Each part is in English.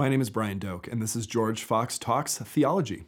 My name is Brian Doak, and this is George Fox Talks Theology.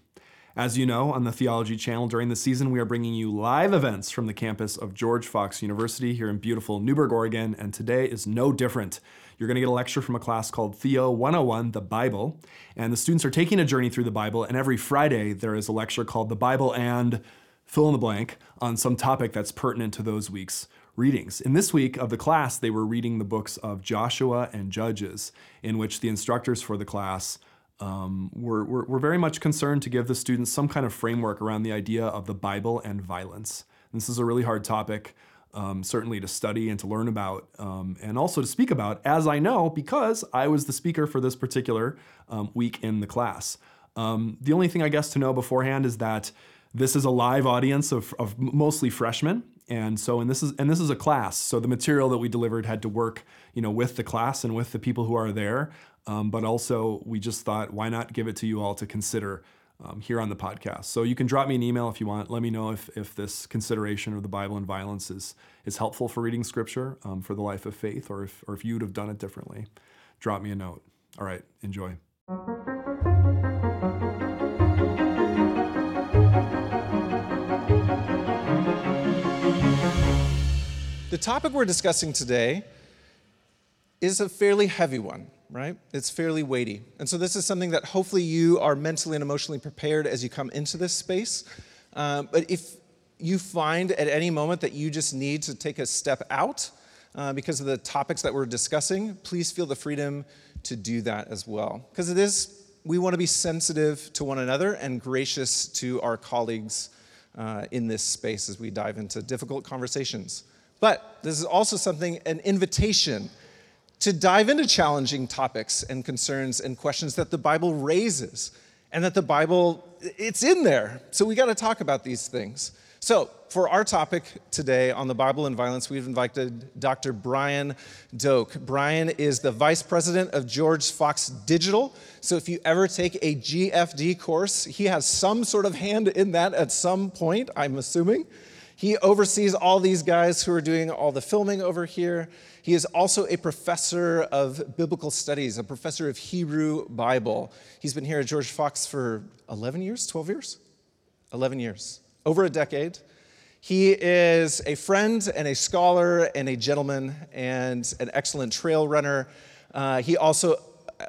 As you know, on the Theology channel during the season, we are bringing you live events from the campus of George Fox University here in beautiful Newberg, Oregon, and today is no different. You're going to get a lecture from a class called Theo 101, the Bible, and the students are taking a journey through the Bible, and every Friday there is a lecture called The Bible and fill in the blank on some topic that's pertinent to those weeks readings. In this week of the class, they were reading the books of Joshua and Judges, in which the instructors for the class um, were, were, were, very much concerned to give the students some kind of framework around the idea of the Bible and violence. This is a really hard topic, um, certainly to study and to learn about, um, and also to speak about, as I know, because I was the speaker for this particular um, week in the class. Um, the only thing I guess to know beforehand is that this is a live audience of, of mostly freshmen, and so and this is and this is a class. So the material that we delivered had to work you know with the class and with the people who are there. Um, but also we just thought why not give it to you all to consider um, here on the podcast? So you can drop me an email if you want. Let me know if, if this consideration of the bible and violence is is helpful for reading scripture um, for the life of faith or if or if you'd have done it differently. Drop me a note. All right enjoy The topic we're discussing today is a fairly heavy one, right? It's fairly weighty. And so, this is something that hopefully you are mentally and emotionally prepared as you come into this space. Uh, but if you find at any moment that you just need to take a step out uh, because of the topics that we're discussing, please feel the freedom to do that as well. Because it is, we want to be sensitive to one another and gracious to our colleagues uh, in this space as we dive into difficult conversations. But this is also something, an invitation to dive into challenging topics and concerns and questions that the Bible raises and that the Bible, it's in there. So we got to talk about these things. So, for our topic today on the Bible and violence, we've invited Dr. Brian Doak. Brian is the vice president of George Fox Digital. So, if you ever take a GFD course, he has some sort of hand in that at some point, I'm assuming. He oversees all these guys who are doing all the filming over here. He is also a professor of biblical studies, a professor of Hebrew Bible. He's been here at George Fox for 11 years, 12 years? 11 years, over a decade. He is a friend and a scholar and a gentleman and an excellent trail runner. Uh, he also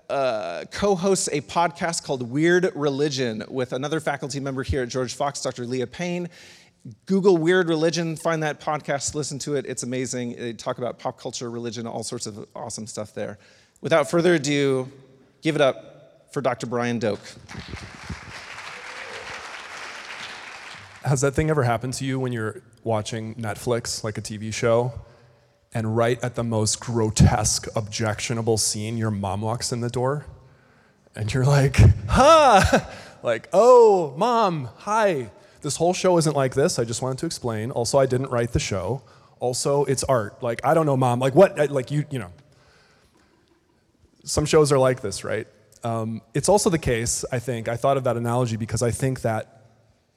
uh, co hosts a podcast called Weird Religion with another faculty member here at George Fox, Dr. Leah Payne. Google Weird Religion, find that podcast, listen to it. It's amazing. They talk about pop culture, religion, all sorts of awesome stuff there. Without further ado, give it up for Dr. Brian Doak. Has that thing ever happened to you when you're watching Netflix, like a TV show, and right at the most grotesque, objectionable scene, your mom walks in the door? And you're like, ha! Like, oh, mom, hi this whole show isn't like this. I just wanted to explain. Also, I didn't write the show. Also, it's art. Like, I don't know, mom. Like, what? Like, you, you know. Some shows are like this, right? Um, it's also the case, I think, I thought of that analogy because I think that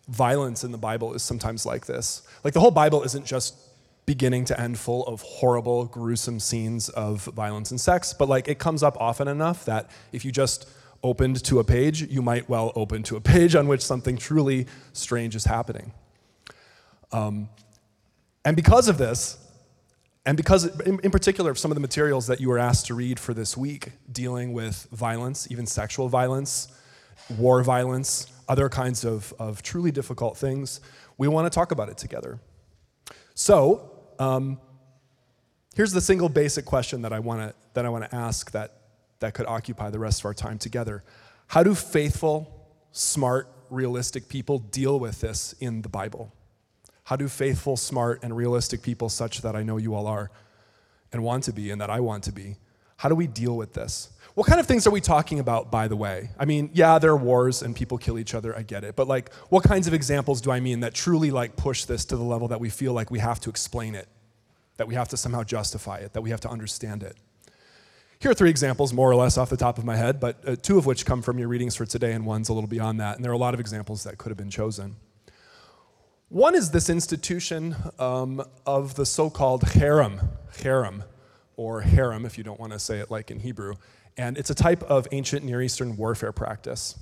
violence in the Bible is sometimes like this. Like, the whole Bible isn't just beginning to end full of horrible, gruesome scenes of violence and sex, but like, it comes up often enough that if you just opened to a page, you might well open to a page on which something truly strange is happening. Um, and because of this, and because, in, in, particular, of some of the materials that you were asked to read for this week, dealing with violence, even sexual violence, war violence, other kinds of, of truly difficult things, we want to talk about it together. So, um, here's the single basic question that I want to that I want to ask that that could occupy the rest of our time together. How do faithful, smart, realistic people deal with this in the Bible? How do faithful, smart, and realistic people, such that I know you all are and want to be, and that I want to be, how do we deal with this? What kind of things are we talking about, by the way? I mean, yeah, there are wars and people kill each other, I get it. But like, what kinds of examples do I mean that truly like push this to the level that we feel like we have to explain it, that we have to somehow justify it, that we have to understand it? Here are three examples, more or less off the top of my head, but uh, two of which come from your readings for today, and one's a little beyond that. And there are a lot of examples that could have been chosen. One is this institution um, of the so called harem, harem, or harem, if you don't want to say it like in Hebrew. And it's a type of ancient Near Eastern warfare practice.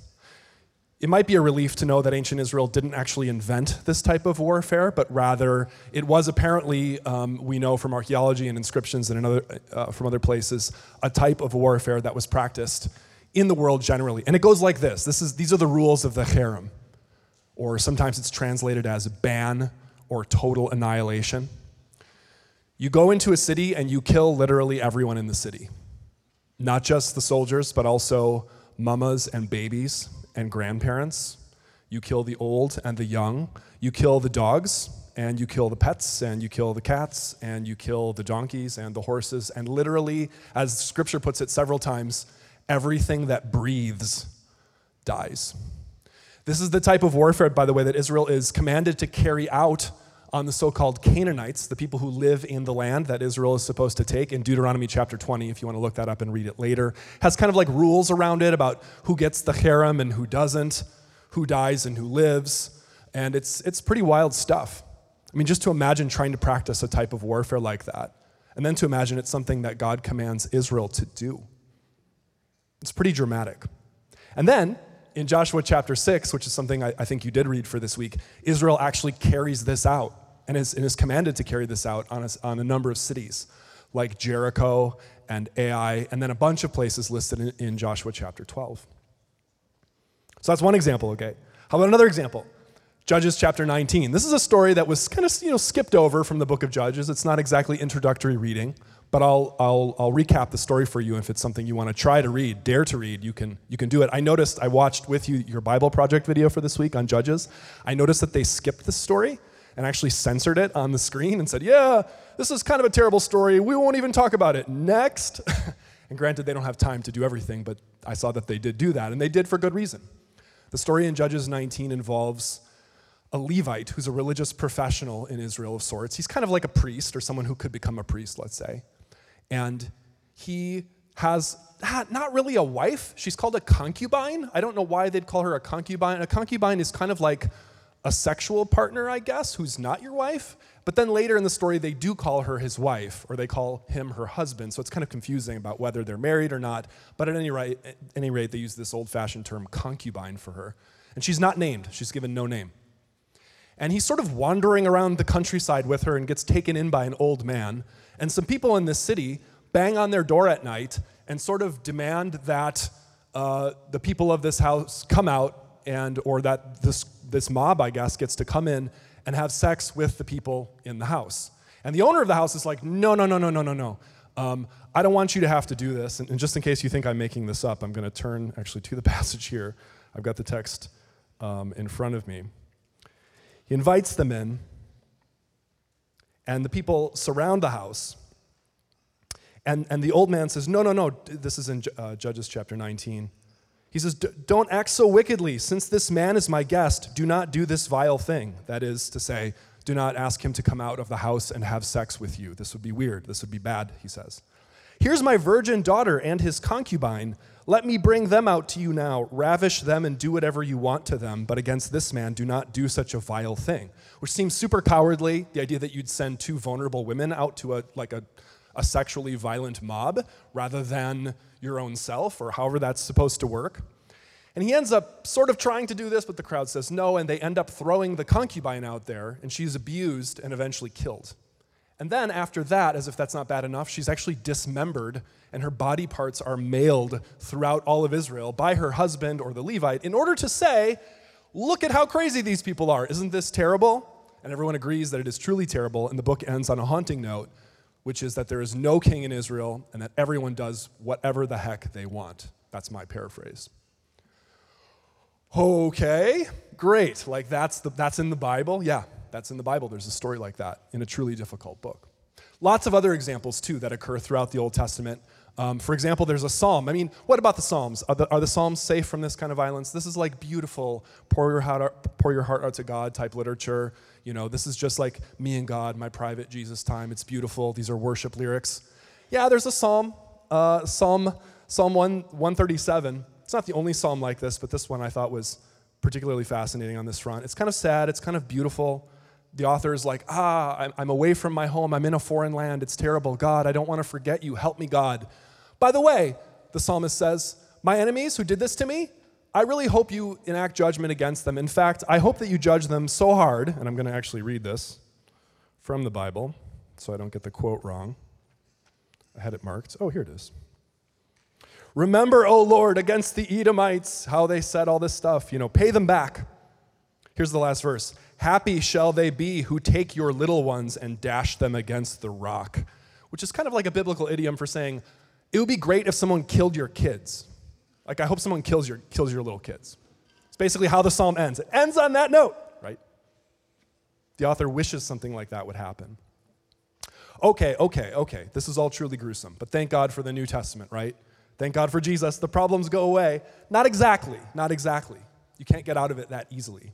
It might be a relief to know that ancient Israel didn't actually invent this type of warfare, but rather it was apparently, um, we know from archaeology and inscriptions and other, uh, from other places, a type of warfare that was practiced in the world generally. And it goes like this, this is, these are the rules of the cherem, or sometimes it's translated as ban or total annihilation. You go into a city and you kill literally everyone in the city, not just the soldiers, but also mamas and babies and grandparents. You kill the old and the young. You kill the dogs and you kill the pets and you kill the cats and you kill the donkeys and the horses. And literally, as scripture puts it several times, everything that breathes dies. This is the type of warfare, by the way, that Israel is commanded to carry out on the so called Canaanites, the people who live in the land that Israel is supposed to take in Deuteronomy chapter 20, if you want to look that up and read it later. Has kind of like rules around it about who gets the cherem and who doesn't, who dies and who lives. And it's, it's pretty wild stuff. I mean, just to imagine trying to practice a type of warfare like that, and then to imagine it's something that God commands Israel to do. It's pretty dramatic. And then, in Joshua chapter 6, which is something I, I, think you did read for this week, Israel actually carries this out and is, and is commanded to carry this out on a, on a number of cities, like Jericho and Ai, and then a bunch of places listed in, in Joshua chapter 12. So that's one example, okay? How about another example? Judges chapter 19. This is a story that was kind of you know, skipped over from the book of Judges. It's not exactly introductory reading, but I'll, I'll, I'll recap the story for you if it's something you want to try to read, dare to read, you can, you can do it. I noticed, I watched with you your Bible Project video for this week on Judges. I noticed that they skipped the story and actually censored it on the screen and said, Yeah, this is kind of a terrible story. We won't even talk about it. Next. and granted, they don't have time to do everything, but I saw that they did do that, and they did for good reason. The story in Judges 19 involves a Levite who's a religious professional in Israel of sorts. He's kind of like a priest or someone who could become a priest, let's say. And he has not really a wife. She's called a concubine. I don't know why they'd call her a concubine. A concubine is kind of like a sexual partner, I guess, who's not your wife. But then later in the story, they do call her his wife, or they call him her husband. So it's kind of confusing about whether they're married or not. But at any rate, at any rate they use this old fashioned term concubine for her. And she's not named, she's given no name. And he's sort of wandering around the countryside with her and gets taken in by an old man. And some people in this city bang on their door at night and sort of demand that uh, the people of this house come out and or that this this mob, I guess, gets to come in and have sex with the people in the house. And the owner of the house is like, no, no, no, no, no, no, no. Um, I don't want you to have to do this. And, and just in case you think I'm making this up, I'm going to turn actually to the passage here. I've got the text um, in front of me. He invites them in, and the people surround the house. And, and the old man says, No, no, no. This is in uh, Judges chapter 19. He says, Don't act so wickedly. Since this man is my guest, do not do this vile thing. That is to say, do not ask him to come out of the house and have sex with you. This would be weird. This would be bad, he says. Here's my virgin daughter and his concubine. Let me bring them out to you now. Ravish them and do whatever you want to them. But against this man, do not do such a vile thing. Which seems super cowardly, the idea that you'd send two vulnerable women out to a, like a, a sexually violent mob rather than your own self, or however that's supposed to work. And he ends up sort of trying to do this, but the crowd says no, and they end up throwing the concubine out there, and she's abused and eventually killed. And then after that, as if that's not bad enough, she's actually dismembered, and her body parts are mailed throughout all of Israel by her husband or the Levite in order to say, Look at how crazy these people are. Isn't this terrible? And everyone agrees that it is truly terrible, and the book ends on a haunting note which is that there is no king in Israel and that everyone does whatever the heck they want. That's my paraphrase. Okay, great. Like that's, the, that's in the Bible? Yeah, that's in the Bible. There's a story like that in a truly difficult book. Lots of other examples, too, that occur throughout the Old Testament. Um, for example, there's a psalm. I mean, what about the psalms? Are the, are the, psalms safe from this kind of violence? This is like beautiful, pour your, heart, pour your heart out to God type literature. You know, this is just like me and God, my private Jesus time. It's beautiful. These are worship lyrics. Yeah, there's a psalm, uh, Psalm, Psalm 1, 137. It's not the only psalm like this, but this one I thought was particularly fascinating on this front. It's kind of sad, it's kind of beautiful. The author is like, ah, I'm, I'm away from my home. I'm in a foreign land. It's terrible. God, I don't want to forget you. Help me, God. By the way, the psalmist says, My enemies who did this to me, I really hope you enact judgment against them. In fact, I hope that you judge them so hard, and I'm going to actually read this from the Bible so I don't get the quote wrong. I had it marked. Oh, here it is. Remember, O Lord, against the Edomites, how they said all this stuff. You know, pay them back. Here's the last verse Happy shall they be who take your little ones and dash them against the rock, which is kind of like a biblical idiom for saying, it would be great if someone killed your kids. Like, I hope someone kills your, kills your little kids. It's basically how the psalm ends. It ends on that note, right? The author wishes something like that would happen. Okay, okay, okay. This is all truly gruesome, but thank God for the New Testament, right? Thank God for Jesus. The problems go away. Not exactly, not exactly. You can't get out of it that easily.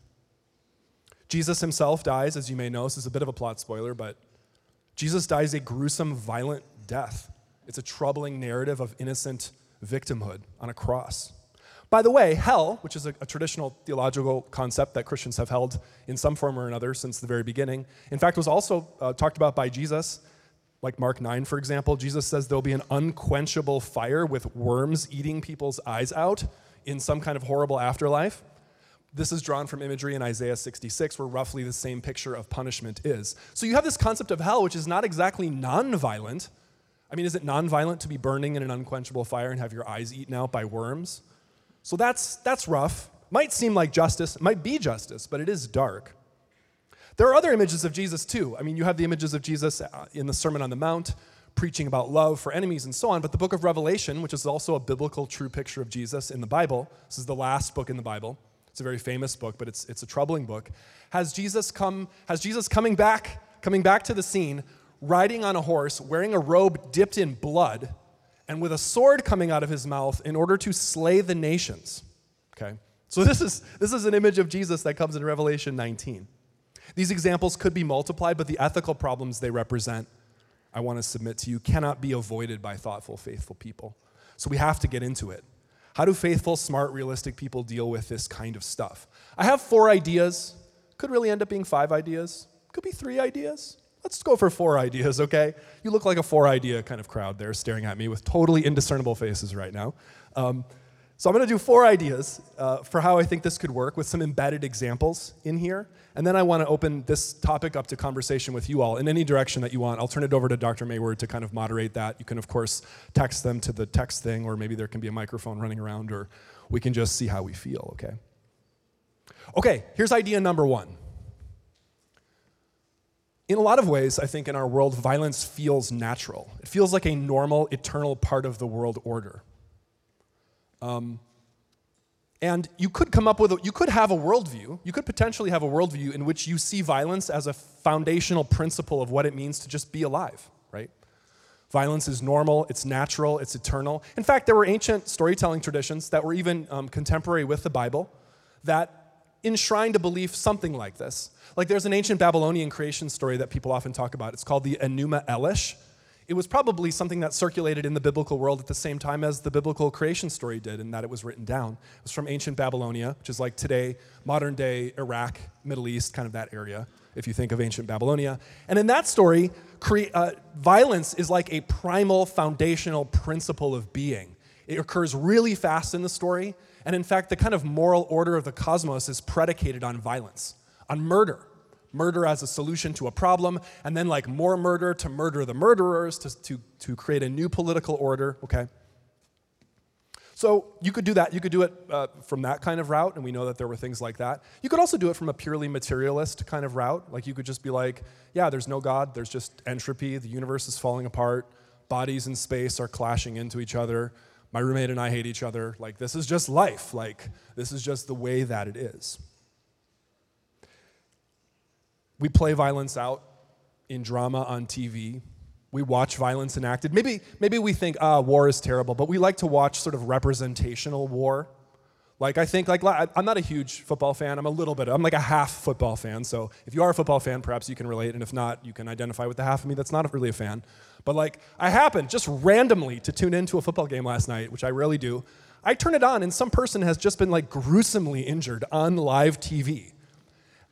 Jesus himself dies, as you may know. This is a bit of a plot spoiler, but Jesus dies a gruesome, violent death. It's a troubling narrative of innocent victimhood on a cross. By the way, hell, which is a, a, traditional theological concept that Christians have held in some form or another since the very beginning, in fact, was also uh, talked about by Jesus like Mark 9, for example, Jesus says there'll be an unquenchable fire with worms eating people's eyes out in some kind of horrible afterlife. This is drawn from imagery in Isaiah 66, where roughly the same picture of punishment is. So you have this concept of hell, which is not exactly non-violent. I mean, is it non-violent to be burning in an unquenchable fire and have your eyes eaten out by worms? So that's, that's rough. Might seem like justice, might be justice, but it is dark. There are other images of Jesus too. I mean, you have the images of Jesus uh, in the Sermon on the Mount, preaching about love for enemies and so on. But the book of Revelation, which is also a biblical true picture of Jesus in the Bible, this is the last book in the Bible. It's a very famous book, but it's, it's a troubling book. Has Jesus come, has Jesus coming back, coming back to the scene, riding on a horse, wearing a robe dipped in blood, and with a sword coming out of his mouth in order to slay the nations. Okay? So this is this is an image of Jesus that comes in Revelation 19. These examples could be multiplied, but the ethical problems they represent, I want to submit to you, cannot be avoided by thoughtful, faithful people. So we have to get into it. How do faithful, smart, realistic people deal with this kind of stuff? I have four ideas. Could really end up being five ideas. Could be three ideas. Let's go for four ideas, okay? You look like a four idea kind of crowd there staring at me with totally indiscernible faces right now. Um, so I'm going to do four ideas uh, for how I think this could work with some embedded examples in here. And then I want to open this topic up to conversation with you all in any direction that you want. I'll turn it over to Dr. Mayward to kind of moderate that. You can, of course, text them to the text thing, or maybe there can be a microphone running around, or we can just see how we feel, okay? Okay, here's idea number one. In a lot of ways, I think in our world, violence feels natural. It feels like a normal, eternal part of the world order. Um, and you could come up with, a, you could have a worldview, you could potentially have a worldview in which you see violence as a foundational principle of what it means to just be alive, right? Violence is normal, it's natural, it's eternal. In fact, there were ancient storytelling traditions that were even um, contemporary with the Bible that enshrined a belief something like this. Like there's an ancient Babylonian creation story that people often talk about. It's called the Enuma Elish. It was probably something that circulated in the biblical world at the same time as the biblical creation story did, in that it was written down. It was from ancient Babylonia, which is like today, modern day Iraq, Middle East, kind of that area, if you think of ancient Babylonia. And in that story, cre- uh, violence is like a primal, foundational principle of being. It occurs really fast in the story, and in fact, the kind of moral order of the cosmos is predicated on violence, on murder murder as a solution to a problem, and then like more murder to murder the murderers to, to, to create a new political order, okay? So you could do that. You could do it uh, from that kind of route, and we know that there were things like that. You could also do it from a purely materialist kind of route. Like you could just be like, yeah, there's no God, there's just entropy, the universe is falling apart, bodies in space are clashing into each other, my roommate and I hate each other. Like this is just life. Like this is just the way that it is. We play violence out in drama on TV. We watch violence enacted. Maybe, maybe we think, ah, war is terrible, but we like to watch sort of representational war. Like, I think, like, I'm not a huge football fan. I'm a little bit, I'm like a half football fan. So if you are a football fan, perhaps you can relate. And if not, you can identify with the half of me that's not really a fan. But like, I happened just randomly to tune into a football game last night, which I rarely do. I turn it on, and some person has just been like gruesomely injured on live TV.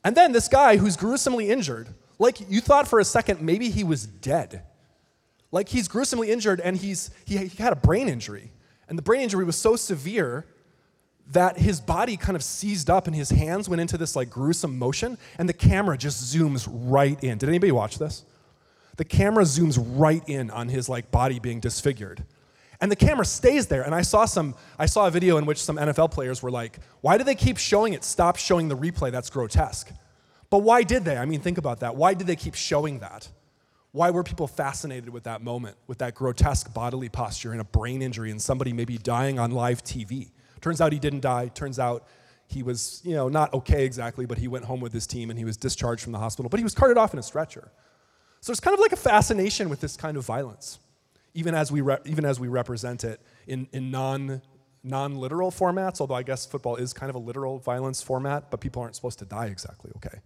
And then this guy who's gruesomely injured, like you thought for a second maybe he was dead. Like he's gruesomely injured and he's, he, he had a brain injury. And the brain injury was so severe that his body kind of seized up and his hands went into this like gruesome motion and the camera just zooms right in. Did anybody watch this? The camera zooms right in on his like body being disfigured. And the camera stays there. And I saw some I saw a video in which some NFL players were like, "Why do they keep showing it? Stop showing the replay. That's grotesque." But why did they? I mean, think about that. Why did they keep showing that? Why were people fascinated with that moment, with that grotesque bodily posture and a brain injury and somebody maybe dying on live TV? Turns out he didn't die. Turns out he was, you know, not okay exactly, but he went home with his team and he was discharged from the hospital. But he was carted off in a stretcher. So it's kind of like a fascination with this kind of violence, even as we, re- even as we represent it in, in non, non-literal formats, although I guess football is kind of a literal violence format, but people aren't supposed to die exactly, okay?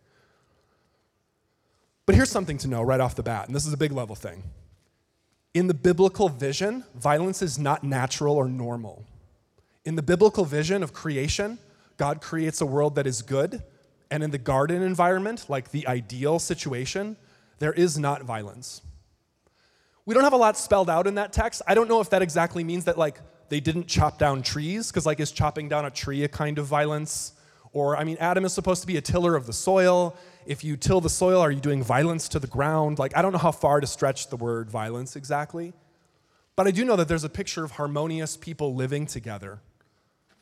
But here's something to know right off the bat, and this is a big level thing. In the biblical vision, violence is not natural or normal. In the biblical vision of creation, God creates a world that is good, and in the garden environment, like the ideal situation, there is not violence. We don't have a lot spelled out in that text. I don't know if that exactly means that like they didn't chop down trees, because like is chopping down a tree a kind of violence? Or I mean, Adam is supposed to be a tiller of the soil. If you till the soil, are you doing violence to the ground? Like I don't know how far to stretch the word violence exactly. But I do know that there's a picture of harmonious people living together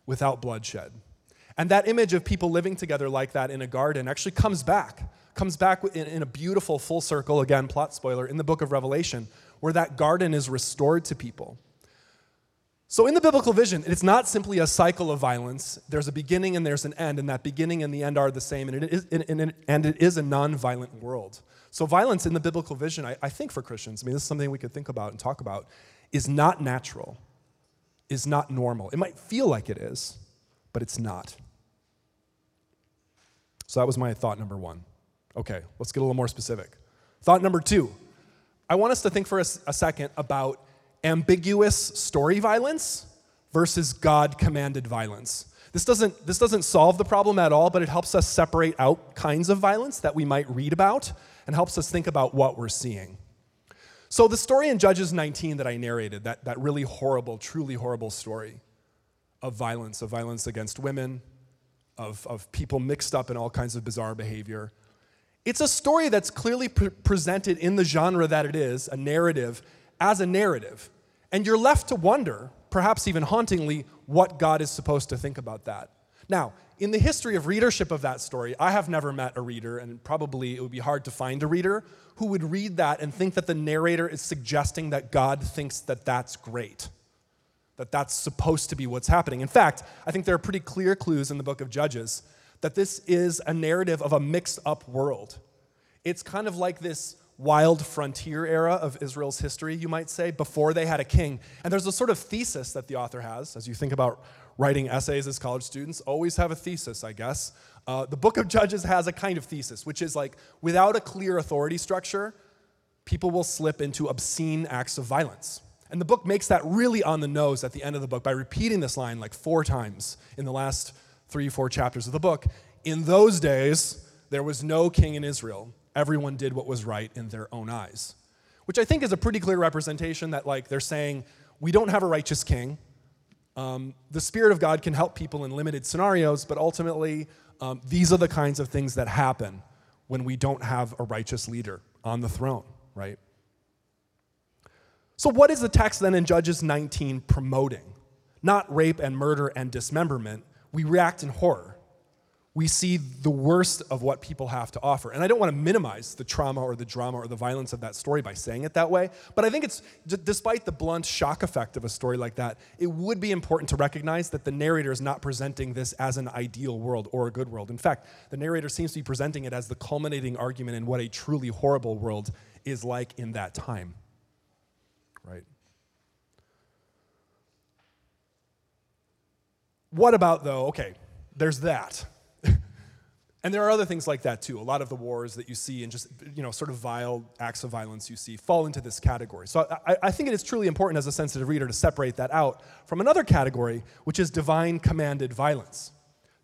without bloodshed. And that image of people living together like that in a garden actually comes back, comes back in, in, a beautiful full circle, again, plot spoiler, in the book of Revelation, where that garden is restored to people. So, in the biblical vision, it's not simply a cycle of violence. There's a beginning and there's an end, and that beginning and the end are the same, and it is, and it is a non-violent world. So, violence in the biblical vision, I, I think for Christians, I mean, this is something we could think about and talk about, is not natural is not normal. It might feel like it is, but it's not. So that was my thought number one. Okay, let's get a little more specific. Thought number two I want us to think for a, a second about ambiguous story violence versus God commanded violence. This doesn't, this doesn't solve the problem at all, but it helps us separate out kinds of violence that we might read about and helps us think about what we're seeing. So, the story in Judges 19 that I narrated, that, that really horrible, truly horrible story of violence, of violence against women, of, of people mixed up in all kinds of bizarre behavior, it's a story that's clearly pre- presented in the genre that it is, a narrative, as a narrative. And you're left to wonder, perhaps even hauntingly, what God is supposed to think about that. Now, in the history of readership of that story, I have never met a reader, and probably it would be hard to find a reader who would read that and think that the narrator is suggesting that God thinks that that's great, that that's supposed to be what's happening. In fact, I think there are pretty clear clues in the book of Judges that this is a narrative of a mixed up world. It's kind of like this wild frontier era of Israel's history, you might say, before they had a king. And there's a sort of thesis that the author has, as you think about writing essays as college students, always have a thesis, I guess. Uh, the book of Judges has a kind of thesis, which is like without a clear authority structure, people will slip into obscene acts of violence. And the book makes that really on the nose at the end of the book by repeating this line like four times in the last three, four chapters of the book. In those days, there was no king in Israel. Everyone did what was right in their own eyes. Which I think is a pretty clear representation that, like, they're saying, we don't have a righteous king. Um, the Spirit of God can help people in limited scenarios, but ultimately, um, these are the kinds of things that happen when we don't have a righteous leader on the throne, right? So, what is the text then in Judges 19 promoting? Not rape and murder and dismemberment. We react in horror we see the worst of what people have to offer. And I don't want to minimize the trauma or the drama or the violence of that story by saying it that way, but I think it's, despite the blunt shock effect of a story like that, it would be important to recognize that the narrator is not presenting this as an ideal world or a good world. In fact, the narrator seems to be presenting it as the culminating argument in what a truly horrible world is like in that time. Right? What about, though, okay, there's that. And there are other things like that too. A lot of the wars that you see and just, you know, sort of vile acts of violence you see fall into this category. So I, I, think it is truly important as a sensitive reader to separate that out from another category, which is divine commanded violence.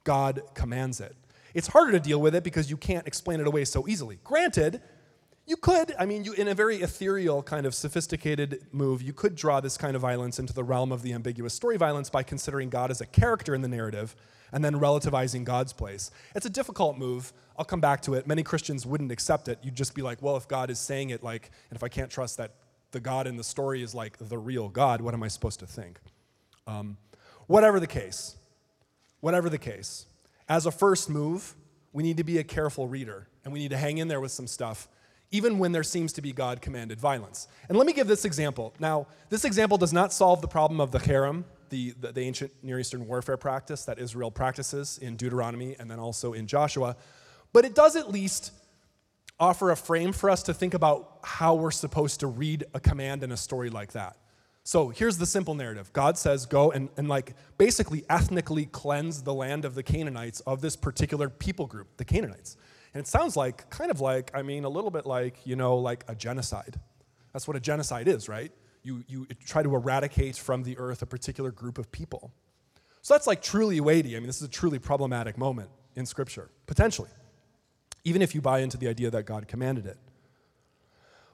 God commands it. It's harder to deal with it because you can't explain it away so easily. Granted, You could, I mean, you, in a very ethereal, kind of sophisticated move, you could draw this kind of violence into the realm of the ambiguous story violence by considering God as a character in the narrative and then relativizing God's place. It's a difficult move. I'll come back to it. Many Christians wouldn't accept it. You'd just be like, well, if God is saying it, like, and if I can't trust that the God in the story is like the real God, what am I supposed to think? Um, whatever the case, whatever the case, as a first move, we need to be a careful reader and we need to hang in there with some stuff even when there seems to be God commanded violence. And let me give this example. Now, this example does not solve the problem of the herem, the, the, the, ancient Near Eastern warfare practice that Israel practices in Deuteronomy and then also in Joshua, but it does at least offer a frame for us to think about how we're supposed to read a command in a story like that. So here's the simple narrative God says, go and, and like basically ethnically cleanse the land of the Canaanites of this particular people group, the Canaanites. And it sounds like, kind of like, I mean, a little bit like, you know, like a genocide. That's what a genocide is, right? You, you try to eradicate from the earth a particular group of people. So that's like truly weighty. I mean, this is a truly problematic moment in Scripture, potentially, even if you buy into the idea that God commanded it.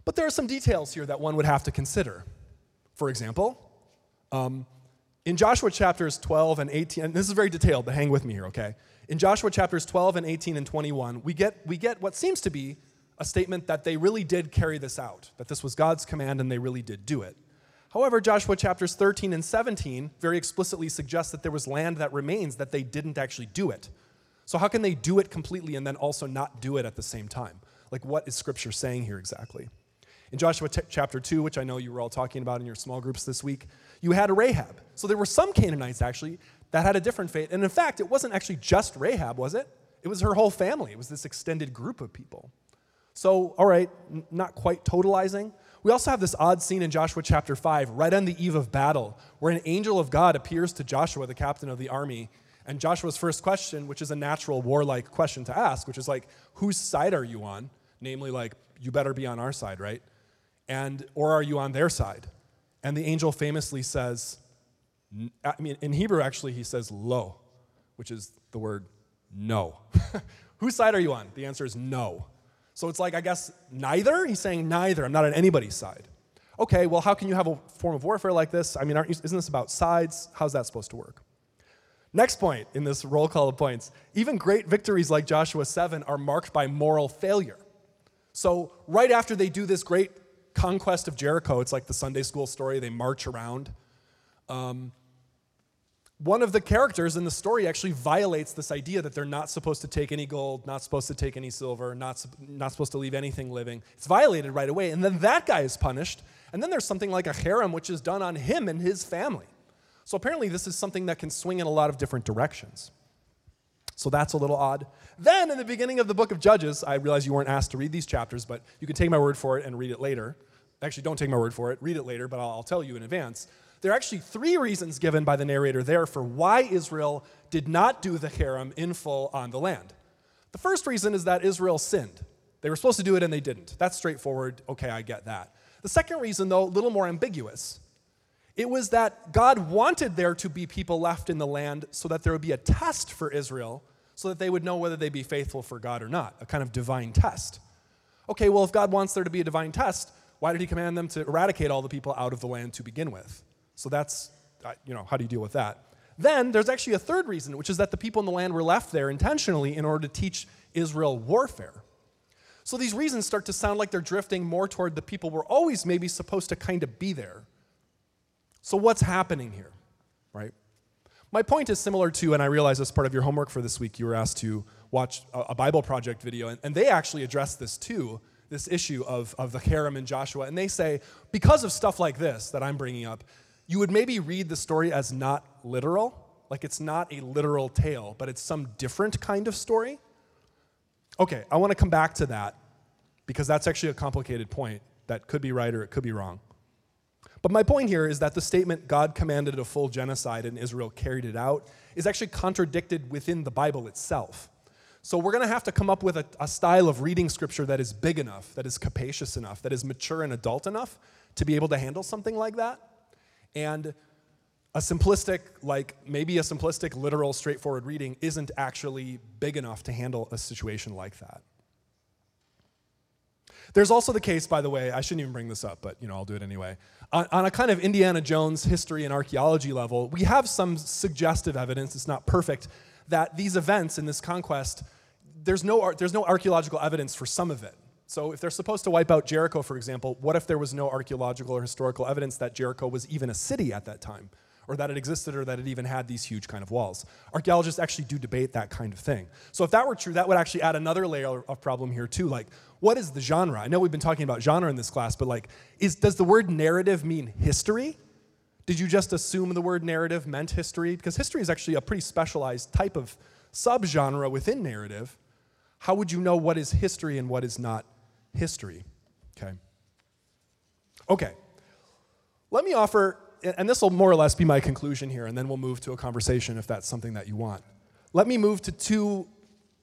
But there are some details here that one would have to consider. For example, um, in Joshua chapters 12 and 18, and this is very detailed, but hang with me here, okay? In Joshua chapters 12 and 18 and 21, we get, we get what seems to be a statement that they really did carry this out, that this was God's command and they really did do it. However, Joshua chapters 13 and 17 very explicitly suggest that there was land that remains that they didn't actually do it. So, how can they do it completely and then also not do it at the same time? Like, what is Scripture saying here exactly? In Joshua t- chapter 2, which I know you were all talking about in your small groups this week, you had a Rahab. So, there were some Canaanites actually that had a different fate. And in fact, it wasn't actually just Rahab, was it? It was her whole family. It was this extended group of people. So, all right, n- not quite totalizing. We also have this odd scene in Joshua chapter 5, right on the eve of battle, where an angel of God appears to Joshua, the captain of the army. And Joshua's first question, which is a natural warlike question to ask, which is like, whose side are you on? Namely, like, you better be on our side, right? And, or are you on their side? And the angel famously says, I mean, in Hebrew, actually, he says lo, which is the word no. Whose side are you on? The answer is no. So it's like, I guess, neither? He's saying neither. I'm not on anybody's side. Okay, well, how can you have a form of warfare like this? I mean, you, isn't this about sides? How's that supposed to work? Next point in this roll call of points even great victories like Joshua 7 are marked by moral failure. So, right after they do this great conquest of Jericho, it's like the Sunday school story, they march around. Um, one of the characters in the story actually violates this idea that they're not supposed to take any gold, not supposed to take any silver, not, not supposed to leave anything living. It's violated right away. And then that guy is punished. And then there's something like a herem, which is done on him and his family. So apparently, this is something that can swing in a lot of different directions. So that's a little odd. Then, in the beginning of the book of Judges, I realize you weren't asked to read these chapters, but you can take my word for it and read it later. Actually, don't take my word for it, read it later, but I'll, I'll tell you in advance. There are actually three reasons given by the narrator there for why Israel did not do the herem in full on the land. The first reason is that Israel sinned. They were supposed to do it and they didn't. That's straightforward. Okay, I get that. The second reason, though, a little more ambiguous. It was that God wanted there to be people left in the land so that there would be a test for Israel so that they would know whether they'd be faithful for God or not, a kind of divine test. Okay, well, if God wants there to be a divine test, why did he command them to eradicate all the people out of the land to begin with? So that's, uh, you know, how do you deal with that? Then there's actually a third reason, which is that the people in the land were left there intentionally in order to teach Israel warfare. So these reasons start to sound like they're drifting more toward the people were always maybe supposed to kind of be there. So what's happening here, right? My point is similar to, and I realize as part of your homework for this week, you were asked to watch a, Bible Project video, and, they actually address this too this issue of, of the herem and Joshua. And they say, because of stuff like this that I'm bringing up, you would maybe read the story as not literal, like it's not a literal tale, but it's some different kind of story. Okay, I want to come back to that because that's actually a complicated point that could be right or it could be wrong. But my point here is that the statement, God commanded a full genocide and Israel carried it out, is actually contradicted within the Bible itself. So we're going to have to come up with a, a, style of reading scripture that is big enough, that is capacious enough, that is mature and adult enough to be able to handle something like that. And a simplistic, like maybe a simplistic, literal, straightforward reading isn't actually big enough to handle a situation like that. There's also the case, by the way, I shouldn't even bring this up, but you know, I'll do it anyway. On, on, a kind of Indiana Jones history and archaeology level, we have some suggestive evidence, it's not perfect, that these events in this conquest, there's no, there's no archaeological evidence for some of it. So if they're supposed to wipe out Jericho, for example, what if there was no archaeological or historical evidence that Jericho was even a city at that time? or that it existed or that it even had these huge kind of walls. Archaeologists actually do debate that kind of thing. So if that were true, that would actually add another layer of problem here too. Like, what is the genre? I know we've been talking about genre in this class, but like, is, does the word narrative mean history? Did you just assume the word narrative meant history? Because history is actually a pretty specialized type of subgenre within narrative. How would you know what is history and what is not history? Okay. Okay. Let me offer and this will more or less be my conclusion here, and then we'll move to a conversation if that's something that you want. Let me move to two,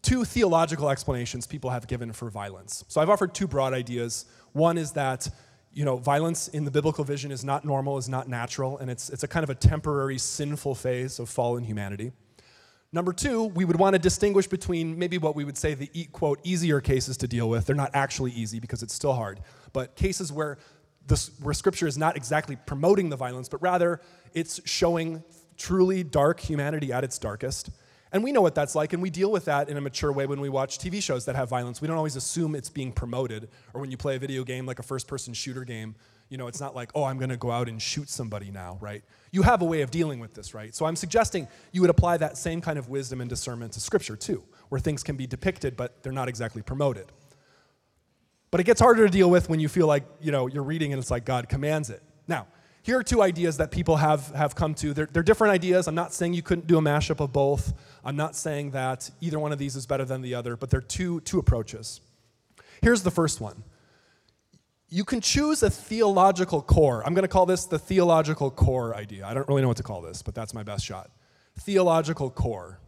two theological explanations people have given for violence. So I've offered two broad ideas. One is that you know, violence in the biblical vision is not normal, is not natural, and it's, it's a kind of a temporary sinful phase of fallen humanity. Number two, we would want to distinguish between maybe what we would say the quote easier cases to deal with. They're not actually easy because it's still hard, but cases where where scripture is not exactly promoting the violence, but rather it's showing truly dark humanity at its darkest. And we know what that's like, and we deal with that in a mature way when we watch TV shows that have violence. We don't always assume it's being promoted, or when you play a video game like a first person shooter game, you know, it's not like, oh, I'm gonna go out and shoot somebody now, right? You have a way of dealing with this, right? So I'm suggesting you would apply that same kind of wisdom and discernment to Scripture too, where things can be depicted, but they're not exactly promoted. But it gets harder to deal with when you feel like, you know, you're reading and it's like God commands it. Now, here are two ideas that people have, have come to. They're, they're different ideas. I'm not saying you couldn't do a mashup of both. I'm not saying that either one of these is better than the other, but they're two, two approaches. Here's the first one. You can choose a theological core. I'm going to call this the theological core idea. I don't really know what to call this, but that's my best shot. Theological core.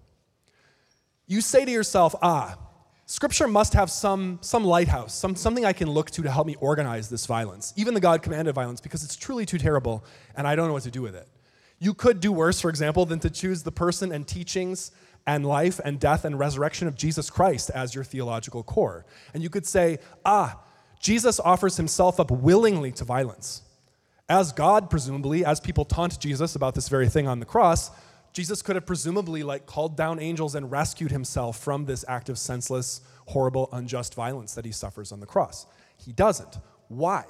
You say to yourself, ah, Scripture must have some, some lighthouse, some, something I can look to to help me organize this violence, even the God commanded violence, because it's truly too terrible and I don't know what to do with it. You could do worse, for example, than to choose the person and teachings and life and death and resurrection of Jesus Christ as your theological core. And you could say, ah, Jesus offers himself up willingly to violence. As God, presumably, as people taunt Jesus about this very thing on the cross, Jesus could have presumably like called down angels and rescued himself from this act of senseless, horrible, unjust violence that he suffers on the cross. He doesn't. Why?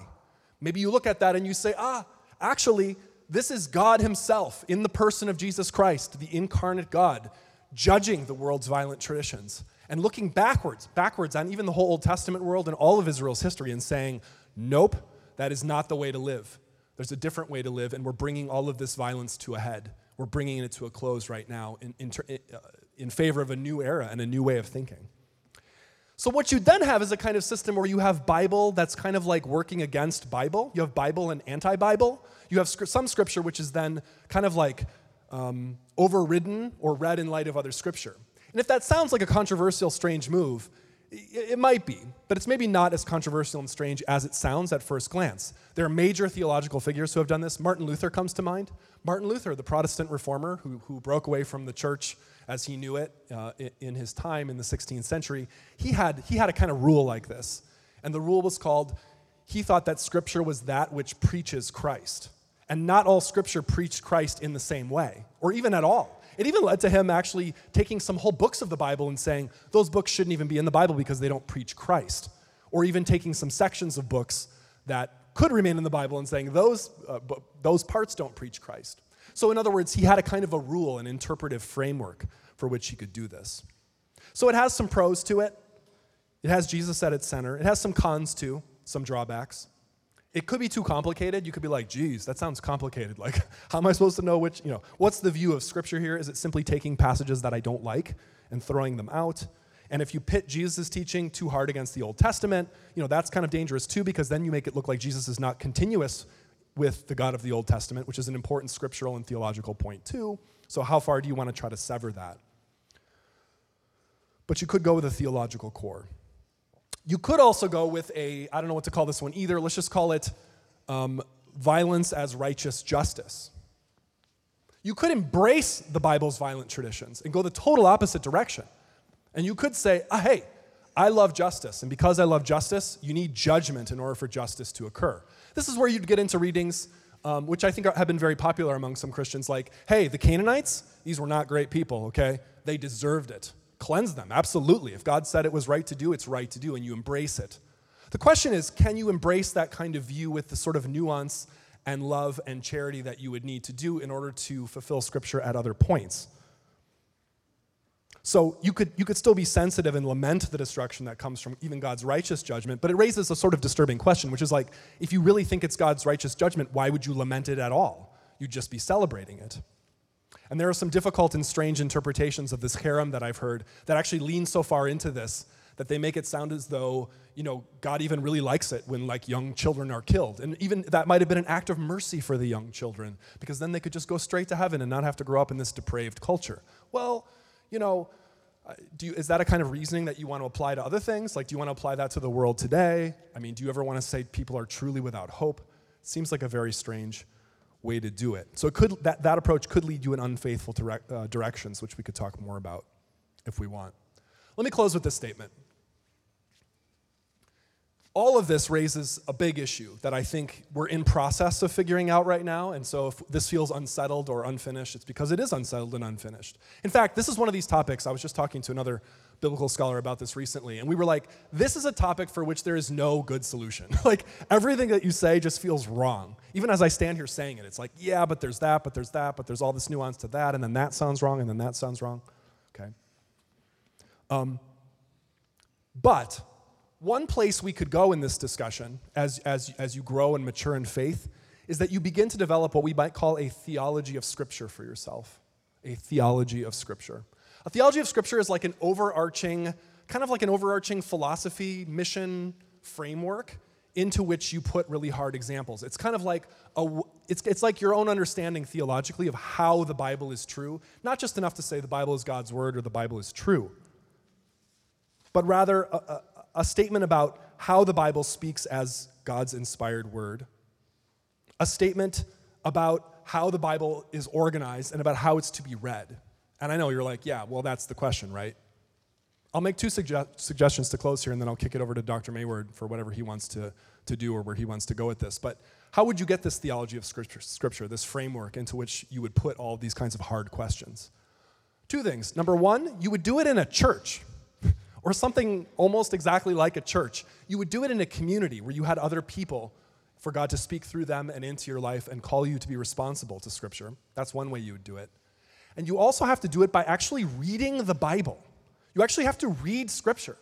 Maybe you look at that and you say, ah, actually, this is God himself in the person of Jesus Christ, the incarnate God, judging the world's violent traditions and looking backwards, backwards on even the whole Old Testament world and all of Israel's history and saying, nope, that is not the way to live. There's a different way to live, and we're bringing all of this violence to a head we're bringing it to a close right now in, in, uh, in favor of a new era and a new way of thinking. So, what you then have is a kind of system where you have Bible that's kind of like working against Bible. You have Bible and anti Bible. You have some scripture which is then kind of like um, overridden or read in light of other scripture. And if that sounds like a controversial, strange move, it might be, but it's maybe not as controversial and strange as it sounds at first glance. There are major theological figures who have done this. Martin Luther comes to mind. Martin Luther, the Protestant reformer who, who broke away from the church as he knew it uh, in his time in the 16th century, he had, he had a kind of rule like this. And the rule was called he thought that Scripture was that which preaches Christ. And not all Scripture preached Christ in the same way, or even at all. It even led to him actually taking some whole books of the Bible and saying, those books shouldn't even be in the Bible because they don't preach Christ. Or even taking some sections of books that could remain in the Bible and saying, those, uh, those parts don't preach Christ. So, in other words, he had a kind of a rule, an interpretive framework for which he could do this. So, it has some pros to it. It has Jesus at its center. It has some cons too, some drawbacks. It could be too complicated. You could be like, geez, that sounds complicated. Like, how am I supposed to know which, you know, what's the view of Scripture here? Is it simply taking passages that I don't like and throwing them out? And if you pit Jesus' teaching too hard against the Old Testament, you know, that's kind of dangerous too, because then you make it look like Jesus is not continuous with the God of the Old Testament, which is an important scriptural and theological point too. So, how far do you want to try to sever that? But you could go with a theological core. You could also go with a, I don't know what to call this one either, let's just call it um, violence as righteous justice. You could embrace the Bible's violent traditions and go the total opposite direction. And you could say, ah, hey, I love justice, and because I love justice, you need judgment in order for justice to occur. This is where you'd get into readings, um, which I think have been very popular among some Christians, like, hey, the Canaanites, these were not great people, okay? They deserved it. Cleanse them, absolutely. If God said it was right to do, it's right to do, and you embrace it. The question is can you embrace that kind of view with the sort of nuance and love and charity that you would need to do in order to fulfill Scripture at other points? So you could, you could still be sensitive and lament the destruction that comes from even God's righteous judgment, but it raises a sort of disturbing question, which is like, if you really think it's God's righteous judgment, why would you lament it at all? You'd just be celebrating it. And there are some difficult and strange interpretations of this herem that I've heard that actually lean so far into this that they make it sound as though, you know, God even really likes it when like young children are killed. And even that might have been an act of mercy for the young children because then they could just go straight to heaven and not have to grow up in this depraved culture. Well, you know, uh, you, is that a kind of reasoning that you want to apply to other things? Like, do you want to apply that to the world today? I mean, do you ever want to say people are truly without hope? Seems like a very strange way to do it. So it could, that, that approach could lead you in unfaithful uh, directions, which we could talk more about if we want. Let me close with this statement all of this raises a big issue that I think we're in process of figuring out right now. And so if this feels unsettled or unfinished, it's because it is unsettled and unfinished. In fact, this is one of these topics. I was just talking to another biblical scholar about this recently, and we were like, this is a topic for which there is no good solution. like everything that you say just feels wrong. Even as I stand here saying it, it's like, yeah, but there's that, but there's that, but there's all this nuance to that, and then that sounds wrong, and then that sounds wrong. Okay. Um, but one place we could go in this discussion as, as, as you grow and mature in faith is that you begin to develop what we might call a theology of Scripture for yourself. A theology of Scripture. A theology of Scripture is like an overarching, kind of like an overarching philosophy, mission framework into which you put really hard examples. It's kind of like a, it's, it's like your own understanding theologically of how the Bible is true, not just enough to say the Bible is God's word or the Bible is true, but rather a, a, a statement about how the Bible speaks as God's inspired word, a statement about how the Bible is organized and about how it's to be read. And I know you're like, yeah, well, that's the question, right? I'll make two suggestions to close here, and then I'll kick it over to Dr. Mayward for whatever he wants to, to do or where he wants to go with this. But how would you get this theology of scripture, scripture, this framework into which you would put all these kinds of hard questions? Two things. Number one, you would do it in a church or something almost exactly like a church. You would do it in a community where you had other people for God to speak through them and into your life and call you to be responsible to Scripture. That's one way you would do it. And you also have to do it by actually reading the Bible. You actually have to read Scripture.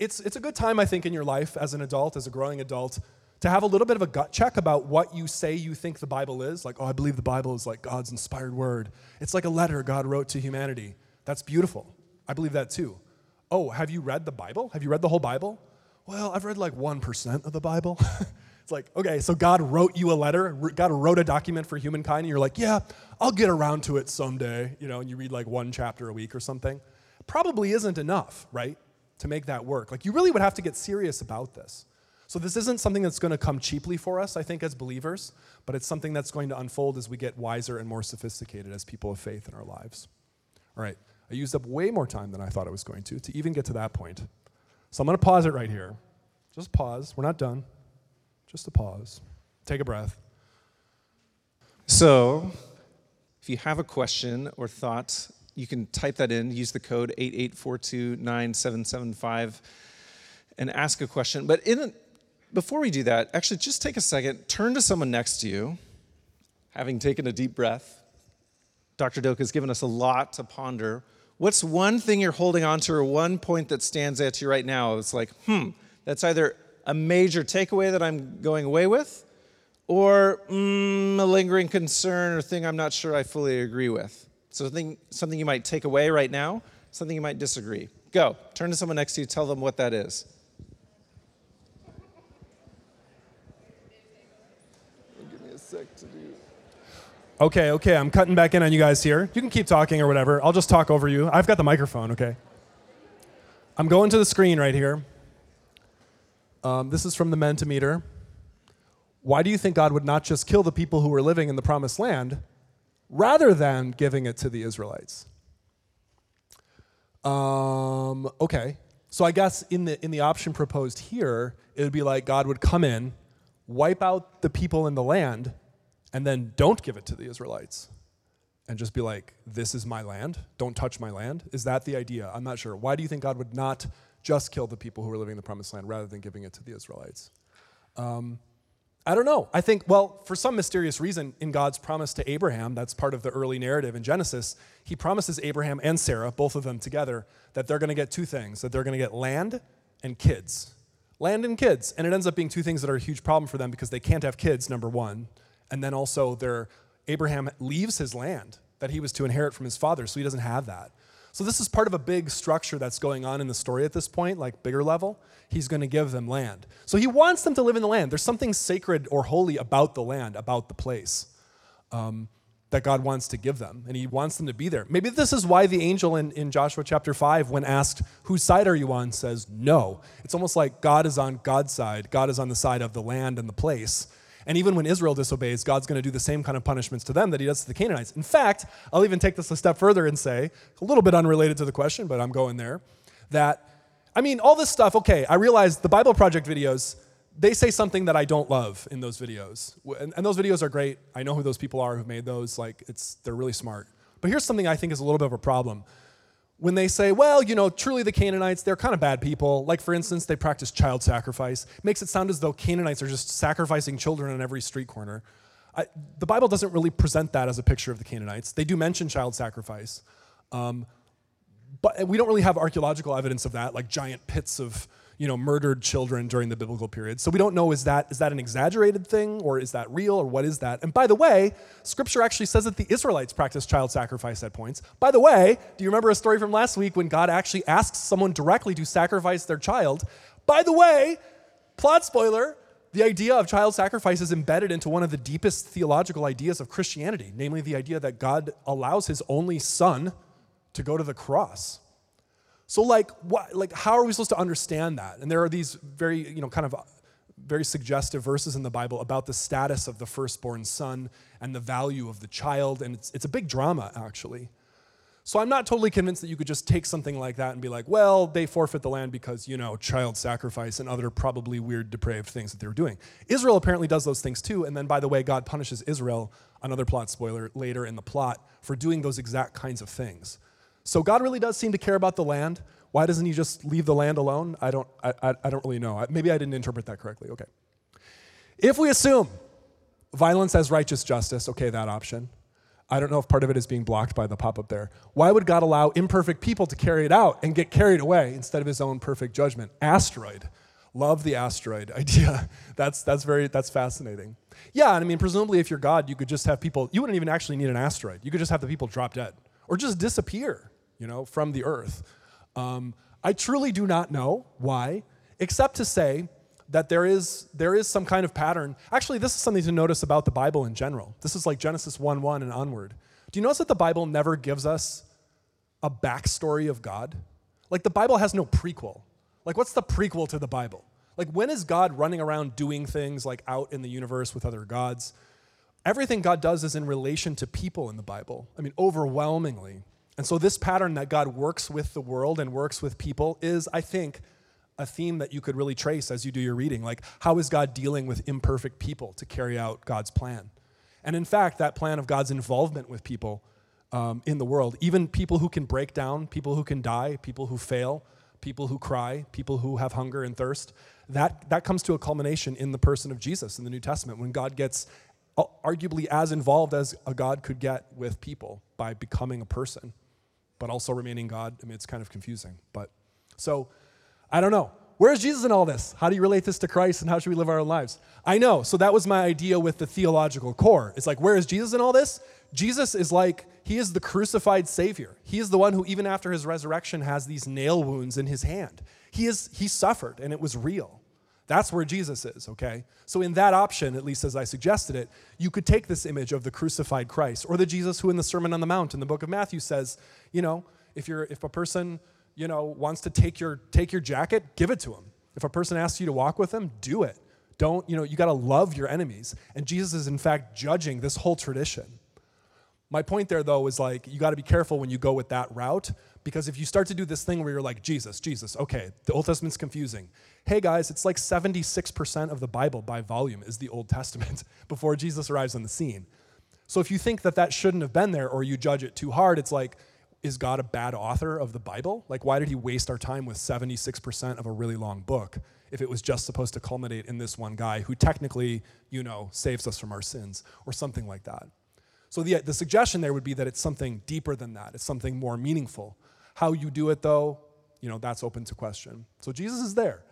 It's, it's a good time, I think, in your life as an adult, as a growing adult, to have a little bit of a gut check about what you say you think the Bible is. Like, oh, I believe the Bible is like God's inspired word. It's like a letter God wrote to humanity. That's beautiful. I believe that too. Oh, have you read the Bible? Have you read the whole Bible? Well, I've read like 1% of the Bible. it's like, okay, so God wrote you a letter, God wrote a document for humankind, and you're like, yeah, I'll get around to it someday, you know, and you read like one chapter a week or something. Probably isn't enough, right, to make that work. Like, you really would have to get serious about this. So, this isn't something that's going to come cheaply for us, I think, as believers, but it's something that's going to unfold as we get wiser and more sophisticated as people of faith in our lives. All right. I used up way more time than I thought I was going to to even get to that point. So I'm going to pause it right here. Just pause. We're not done. Just a pause. Take a breath. So, if you have a question or thought, you can type that in, use the code 88429775 and ask a question. But in, before we do that, actually just take a second, turn to someone next to you, having taken a deep breath. Dr. Doak has given us a lot to ponder What's one thing you're holding on to or one point that stands at you right now? It's like, hmm, that's either a major takeaway that I'm going away with or mm, a lingering concern or thing I'm not sure I fully agree with. So something, something you might take away right now, something you might disagree. Go, turn to someone next to you, tell them what that is. Give me a sec to do Okay, okay, I'm cutting back in on you guys here. You can keep talking or whatever. I'll just talk over you. I've got the microphone, okay? I'm going to the screen right here. Um, this is from the Mentimeter. Why do you think God would not just kill the people who were living in the promised land rather than giving it to the Israelites? Um, okay, So I guess in the in the option proposed here, it would be like God would come in, wipe out the people in the land, and then don't give it to the Israelites. And just be like, this is my land. Don't touch my land. Is that the idea? I'm not sure. Why do you think God would not just kill the people who were living in the promised land rather than giving it to the Israelites? Um, I don't know. I think, well, for some mysterious reason, in God's promise to Abraham, that's part of the early narrative in Genesis, he promises Abraham and Sarah, both of them together, that they're going to get two things that they're going to get land and kids. Land and kids. And it ends up being two things that are a huge problem for them because they can't have kids, number one. And then also, their, Abraham leaves his land that he was to inherit from his father, so he doesn't have that. So, this is part of a big structure that's going on in the story at this point, like bigger level. He's going to give them land. So, he wants them to live in the land. There's something sacred or holy about the land, about the place. Um, that God wants to give them, and He wants them to be there. Maybe this is why the angel in, in Joshua chapter 5, when asked, Whose side are you on? says, No. It's almost like God is on God's side, God is on the side of the land and the place. And even when Israel disobeys, God's going to do the same kind of punishments to them that he does to the Canaanites. In fact, I'll even take this a step further and say, a little bit unrelated to the question, but I'm going there, that, I mean, all this stuff, okay, I realize the Bible Project videos, they say something that I don't love in those videos. And, and those videos are great. I know who those people are who made those. Like, it's, they're really smart. But here's something I think is a little bit of a problem when they say, well, you know, truly the Canaanites, they're kind of bad people. Like, for instance, they practice child sacrifice. makes it sound as though Canaanites are just sacrificing children on every street corner. I, the Bible doesn't really present that as a picture of the Canaanites. They do mention child sacrifice, um, but we don't really have archaeological evidence of that, like giant pits of you know, murdered children during the biblical period. So we don't know is that is that an exaggerated thing or is that real or what is that? And by the way, scripture actually says that the Israelites practiced child sacrifice at points. By the way, do you remember a story from last week when God actually asks someone directly to sacrifice their child? By the way, plot spoiler, the idea of child sacrifice is embedded into one of the deepest theological ideas of Christianity, namely the idea that God allows his only son to go to the cross. So like what like how are we supposed to understand that? And there are these very, you know, kind of very suggestive verses in the Bible about the status of the firstborn son and the value of the child and it's it's a big drama actually. So I'm not totally convinced that you could just take something like that and be like, well, they forfeit the land because, you know, child sacrifice and other probably weird depraved things that they were doing. Israel apparently does those things too, and then by the way, God punishes Israel, another plot spoiler later in the plot, for doing those exact kinds of things. So God really does seem to care about the land. Why doesn't he just leave the land alone? I don't, I, I, don't really know. Maybe I didn't interpret that correctly. Okay. If we assume violence as righteous justice, okay, that option. I don't know if part of it is being blocked by the pop up there. Why would God allow imperfect people to carry it out and get carried away instead of his own perfect judgment? Asteroid. Love the asteroid idea. That's, that's very, that's fascinating. Yeah, and I mean, presumably if you're God, you could just have people, you wouldn't even actually need an asteroid. You could just have the people drop dead or just disappear you know, from the earth. Um, I truly do not know why, except to say that there is, there is some kind of pattern. Actually, this is something to notice about the Bible in general. This is like Genesis 1 1 and onward. Do you notice that the Bible never gives us a backstory of God? Like the Bible has no prequel. Like, what's the prequel to the Bible? Like, when is God running around doing things like out in the universe with other gods? Everything God does is in relation to people in the Bible. I mean, overwhelmingly. And so, this pattern that God works with the world and works with people is, I think, a theme that you could really trace as you do your reading. Like, how is God dealing with imperfect people to carry out God's plan? And in fact, that plan of God's involvement with people um, in the world, even people who can break down, people who can die, people who fail, people who cry, people who have hunger and thirst, that, that comes to a culmination in the person of Jesus in the New Testament when God gets arguably as involved as a God could get with people by becoming a person but also remaining God. I mean, it's kind of confusing. But so, I don't know. Where's Jesus in all this? How do you relate this to Christ and how should we live our lives? I know. So that was my idea with the theological core. It's like, where is Jesus in all this? Jesus is like, he is the crucified Savior. He is the one who, even after his resurrection, has these nail wounds in his hand. He is he suffered and it was real. That's where Jesus is, okay? So, in that option, at least as I suggested it, you could take this image of the crucified Christ or the Jesus who in the Sermon on the Mount in the book of Matthew says, you know, if, you're, if a person, you know, wants to take your, take your jacket, give it to him. If a person asks you to walk with them, do it. Don't, you know, you got to love your enemies. And Jesus is, in fact, judging this whole tradition. My point there, though, is like you got to be careful when you go with that route because if you start to do this thing where you're like, Jesus, Jesus, okay, the Old Testament's confusing. Hey guys, it's like 76% of the Bible by volume is the Old Testament before Jesus arrives on the scene. So if you think that that shouldn't have been there or you judge it too hard, it's like, is God a bad author of the Bible? Like, why did he waste our time with 76% of a really long book if it was just supposed to culminate in this one guy who technically, you know, saves us from our sins or something like that? So the, the suggestion there would be that it's something deeper than that. It's something more meaningful. How you do it, though, you know, that's open to question. So Jesus is there.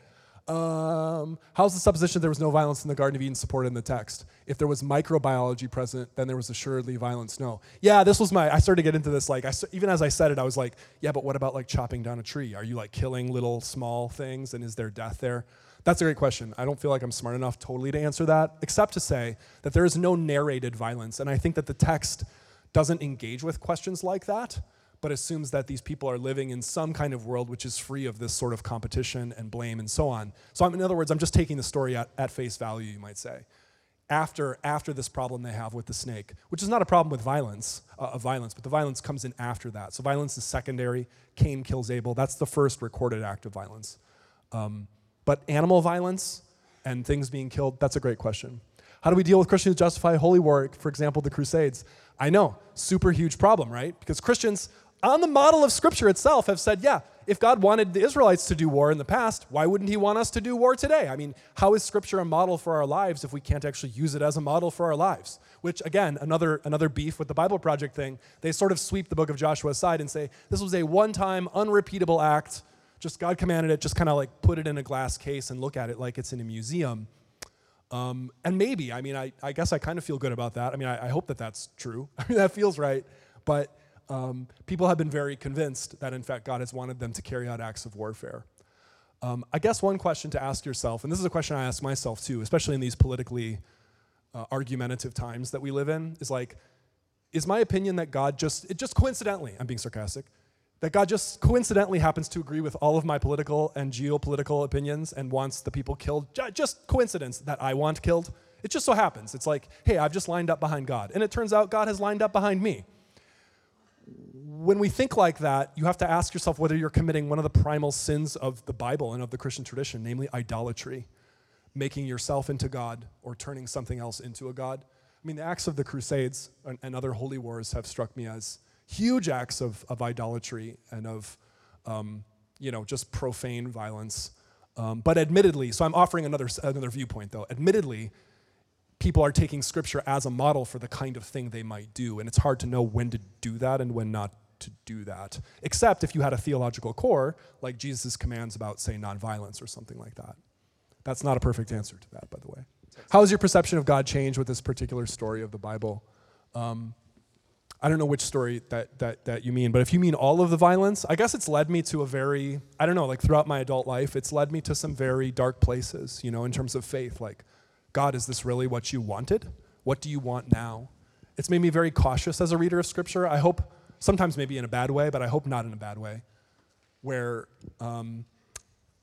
Um, how's the supposition there was no violence in the Garden of Eden supported in the text? If there was microbiology present, then there was assuredly violence. No. Yeah, this was my. I started to get into this. Like, I, even as I said it, I was like, yeah, but what about like chopping down a tree? Are you like killing little small things, and is there death there? That's a great question. I don't feel like I'm smart enough totally to answer that, except to say that there is no narrated violence. And I think that the text doesn't engage with questions like that, but assumes that these people are living in some kind of world which is free of this sort of competition and blame and so on. So, I'm, in other words, I'm just taking the story at, at face value, you might say. After, after this problem they have with the snake, which is not a problem with violence, uh, of violence, but the violence comes in after that. So violence is secondary. Cain kills Abel. That's the first recorded act of violence. Um, but animal violence and things being killed, that's a great question. How do we deal with Christians who justify holy war, for example, the Crusades? I know, super huge problem, right? Because Christians, on the model of Scripture itself, have said, yeah, if God wanted the Israelites to do war in the past, why wouldn't He want us to do war today? I mean, how is Scripture a model for our lives if we can't actually use it as a model for our lives? Which, again, another, another beef with the Bible Project thing, they sort of sweep the book of Joshua aside and say, this was a one time, unrepeatable act just God commanded it, just kind of like put it in a glass case and look at it like it's in a museum. Um, and maybe, I mean, I, I guess I kind of feel good about that. I mean, I, I hope that that's true. I mean, that feels right. But um, people have been very convinced that, in fact, God has wanted them to carry out acts of warfare. Um, I guess one question to ask yourself, and this is a question I ask myself too, especially in these politically uh, argumentative times that we live in, is like, is my opinion that God just, it just coincidentally, I'm being sarcastic, that God just coincidentally happens to agree with all of my political and geopolitical opinions and wants the people killed. Just coincidence that I want killed. It just so happens. It's like, hey, I've just lined up behind God. And it turns out God has lined up behind me. When we think like that, you have to ask yourself whether you're committing one of the primal sins of the Bible and of the Christian tradition, namely idolatry, making yourself into God or turning something else into a God. I mean, the acts of the Crusades and, other holy wars have struck me as huge acts of, of idolatry and of, um, you know, just profane violence. Um, but admittedly, so I'm offering another, another viewpoint though. Admittedly, people are taking scripture as a model for the kind of thing they might do, and it's hard to know when to do that and when not to do that, except if you had a theological core, like Jesus' commands about, say, nonviolence or something like that. That's not a perfect answer to that, by the way. How has your perception of God changed with this particular story of the Bible? Um, I don't know which story that, that, that you mean, but if you mean all of the violence, I guess it's led me to a very, I don't know, like throughout my adult life, it's led me to some very dark places, you know, in terms of faith. Like, God, is this really what you wanted? What do you want now? It's made me very cautious as a reader of Scripture. I hope, sometimes maybe in a bad way, but I hope not in a bad way, where um,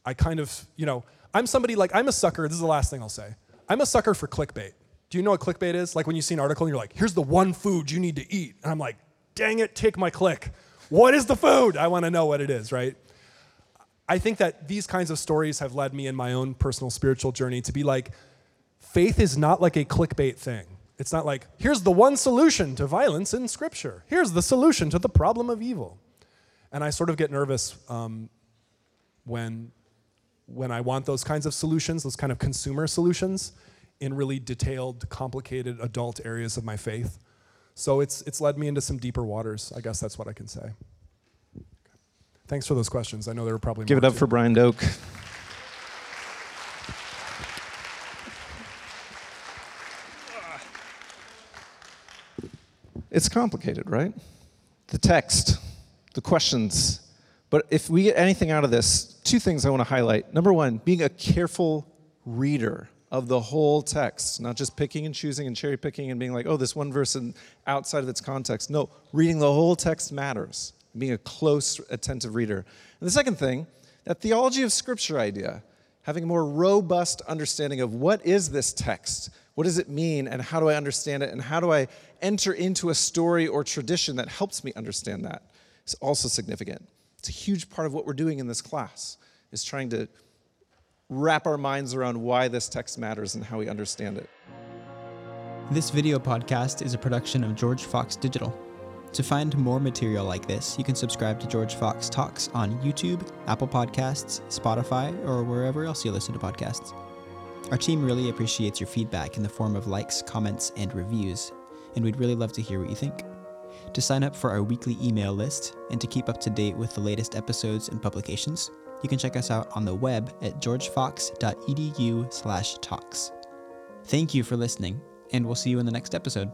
I kind of, you know, I'm somebody like, I'm a sucker, this is the last thing I'll say. I'm a sucker for clickbait. Do you know what clickbait is? Like when you see an article and you're like, here's the one food you need to eat. And I'm like, dang it, take my click. What is the food? I want to know what it is, right? I think that these kinds of stories have led me in my own personal spiritual journey to be like, faith is not like a clickbait thing. It's not like, here's the one solution to violence in Scripture. Here's the solution to the problem of evil. And I sort of get nervous um, when, when I want those kinds of solutions, those kind of consumer solutions, in really detailed, complicated adult areas of my faith. So it's, it's led me into some deeper waters. I guess that's what I can say. Thanks for those questions. I know there were probably Give it up too. for Brian Doak. It's complicated, right? The text, the questions. But if we get anything out of this, two things I want to highlight. Number one, being a careful reader of the whole text, not just picking and choosing and cherry picking and being like, oh, this one verse and outside of its context. No, reading the whole text matters, being a close, attentive reader. And the second thing, that theology of scripture idea, having a more robust understanding of what is this text? What does it mean, and how do I understand it, and how do I enter into a story or tradition that helps me understand that? It's also significant. It's a huge part of what we're doing in this class, is trying to wrap our minds around why this text matters and how we understand it. This video podcast is a production of George Fox Digital. To find more material like this, you can subscribe to George Fox Talks on YouTube, Apple Podcasts, Spotify, or wherever else you listen to podcasts. Our team really appreciates your feedback in the form of likes, comments, and reviews, and we'd really love to hear what you think. To sign up for our weekly email list and to keep up to date with the latest episodes and publications, you can check us out on the web at georgefox.edu/talks. Thank you for listening, and we'll see you in the next episode.